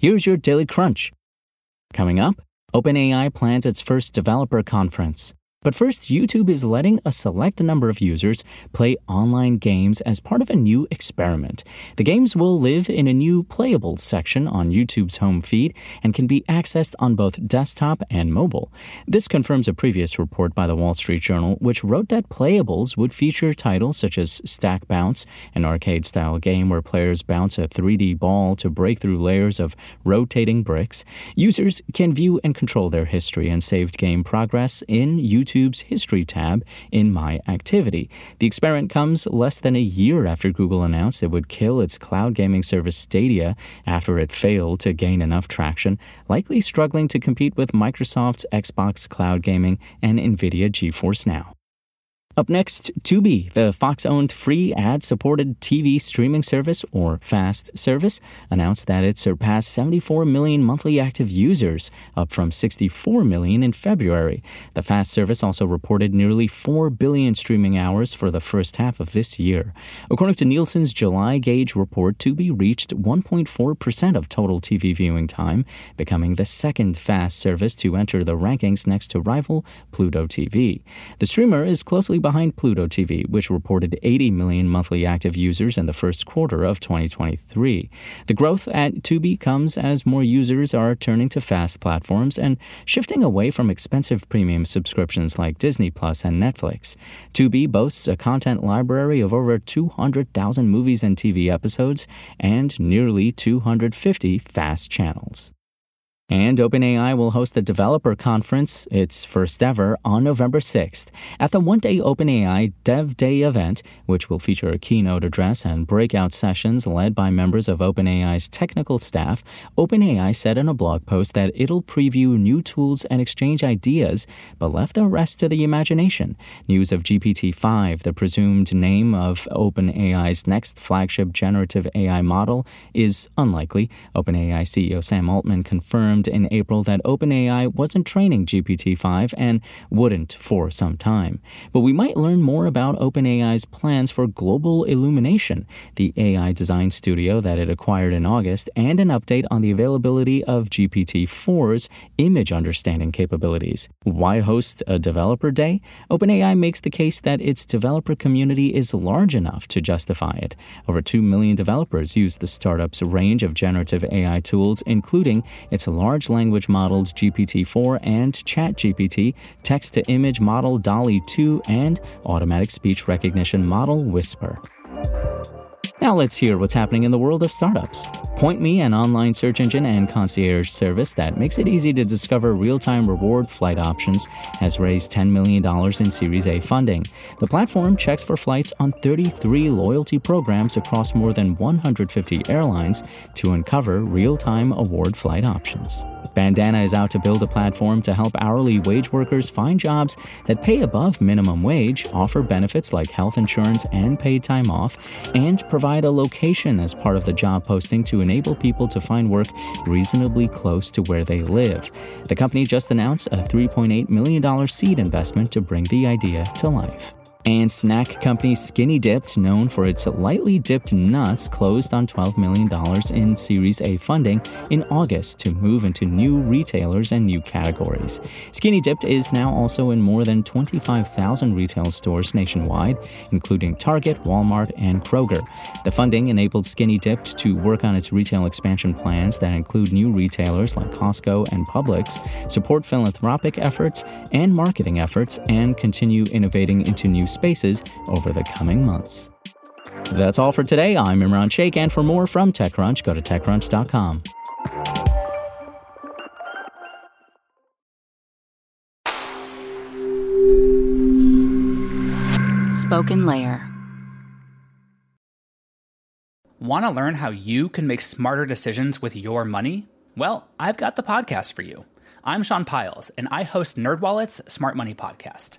Here's your Daily Crunch. Coming up, OpenAI plans its first developer conference. But first, YouTube is letting a select number of users play online games as part of a new experiment. The games will live in a new playable section on YouTube's home feed and can be accessed on both desktop and mobile. This confirms a previous report by the Wall Street Journal, which wrote that playables would feature titles such as Stack Bounce, an arcade style game where players bounce a 3D ball to break through layers of rotating bricks. Users can view and control their history and saved game progress in YouTube YouTube's History tab in My Activity. The experiment comes less than a year after Google announced it would kill its cloud gaming service Stadia after it failed to gain enough traction, likely struggling to compete with Microsoft's Xbox Cloud Gaming and Nvidia GeForce Now. Up next, Tubi, the Fox owned free ad supported TV streaming service, or FAST service, announced that it surpassed 74 million monthly active users, up from 64 million in February. The FAST service also reported nearly 4 billion streaming hours for the first half of this year. According to Nielsen's July gauge report, Tubi reached 1.4% of total TV viewing time, becoming the second FAST service to enter the rankings next to rival Pluto TV. The streamer is closely behind Pluto TV, which reported 80 million monthly active users in the first quarter of 2023. The growth at Tubi comes as more users are turning to fast platforms and shifting away from expensive premium subscriptions like Disney Plus and Netflix. Tubi boasts a content library of over 200,000 movies and TV episodes and nearly 250 fast channels. And OpenAI will host a developer conference, its first ever, on November 6th. At the one day OpenAI Dev Day event, which will feature a keynote address and breakout sessions led by members of OpenAI's technical staff, OpenAI said in a blog post that it'll preview new tools and exchange ideas, but left the rest to the imagination. News of GPT 5, the presumed name of OpenAI's next flagship generative AI model, is unlikely. OpenAI CEO Sam Altman confirmed confirmed in April that OpenAI wasn't training GPT 5 and wouldn't for some time. But we might learn more about OpenAI's plans for global illumination, the AI design studio that it acquired in August, and an update on the availability of GPT 4's image understanding capabilities. Why host a developer day? OpenAI makes the case that its developer community is large enough to justify it. Over 2 million developers use the startup's range of generative AI tools, including its large large language models GPT 4 and ChatGPT, text to image model DALL-E 2, and automatic speech recognition model Whisper. Now let's hear what's happening in the world of startups. PointMe, an online search engine and concierge service that makes it easy to discover real time reward flight options, has raised $10 million in Series A funding. The platform checks for flights on 33 loyalty programs across more than 150 airlines to uncover real time award flight options. Bandana is out to build a platform to help hourly wage workers find jobs that pay above minimum wage, offer benefits like health insurance and paid time off, and provide a location as part of the job posting to enable people to find work reasonably close to where they live. The company just announced a $3.8 million seed investment to bring the idea to life. And snack company Skinny Dipped, known for its lightly dipped nuts, closed on $12 million in Series A funding in August to move into new retailers and new categories. Skinny Dipped is now also in more than 25,000 retail stores nationwide, including Target, Walmart, and Kroger. The funding enabled Skinny Dipped to work on its retail expansion plans that include new retailers like Costco and Publix, support philanthropic efforts and marketing efforts, and continue innovating into new spaces over the coming months. That's all for today. I'm Imran Sheikh, and for more from TechCrunch, go to TechCrunch.com. Spoken Layer. Want to learn how you can make smarter decisions with your money? Well, I've got the podcast for you. I'm Sean Pyles, and I host NerdWallet's Smart Money Podcast.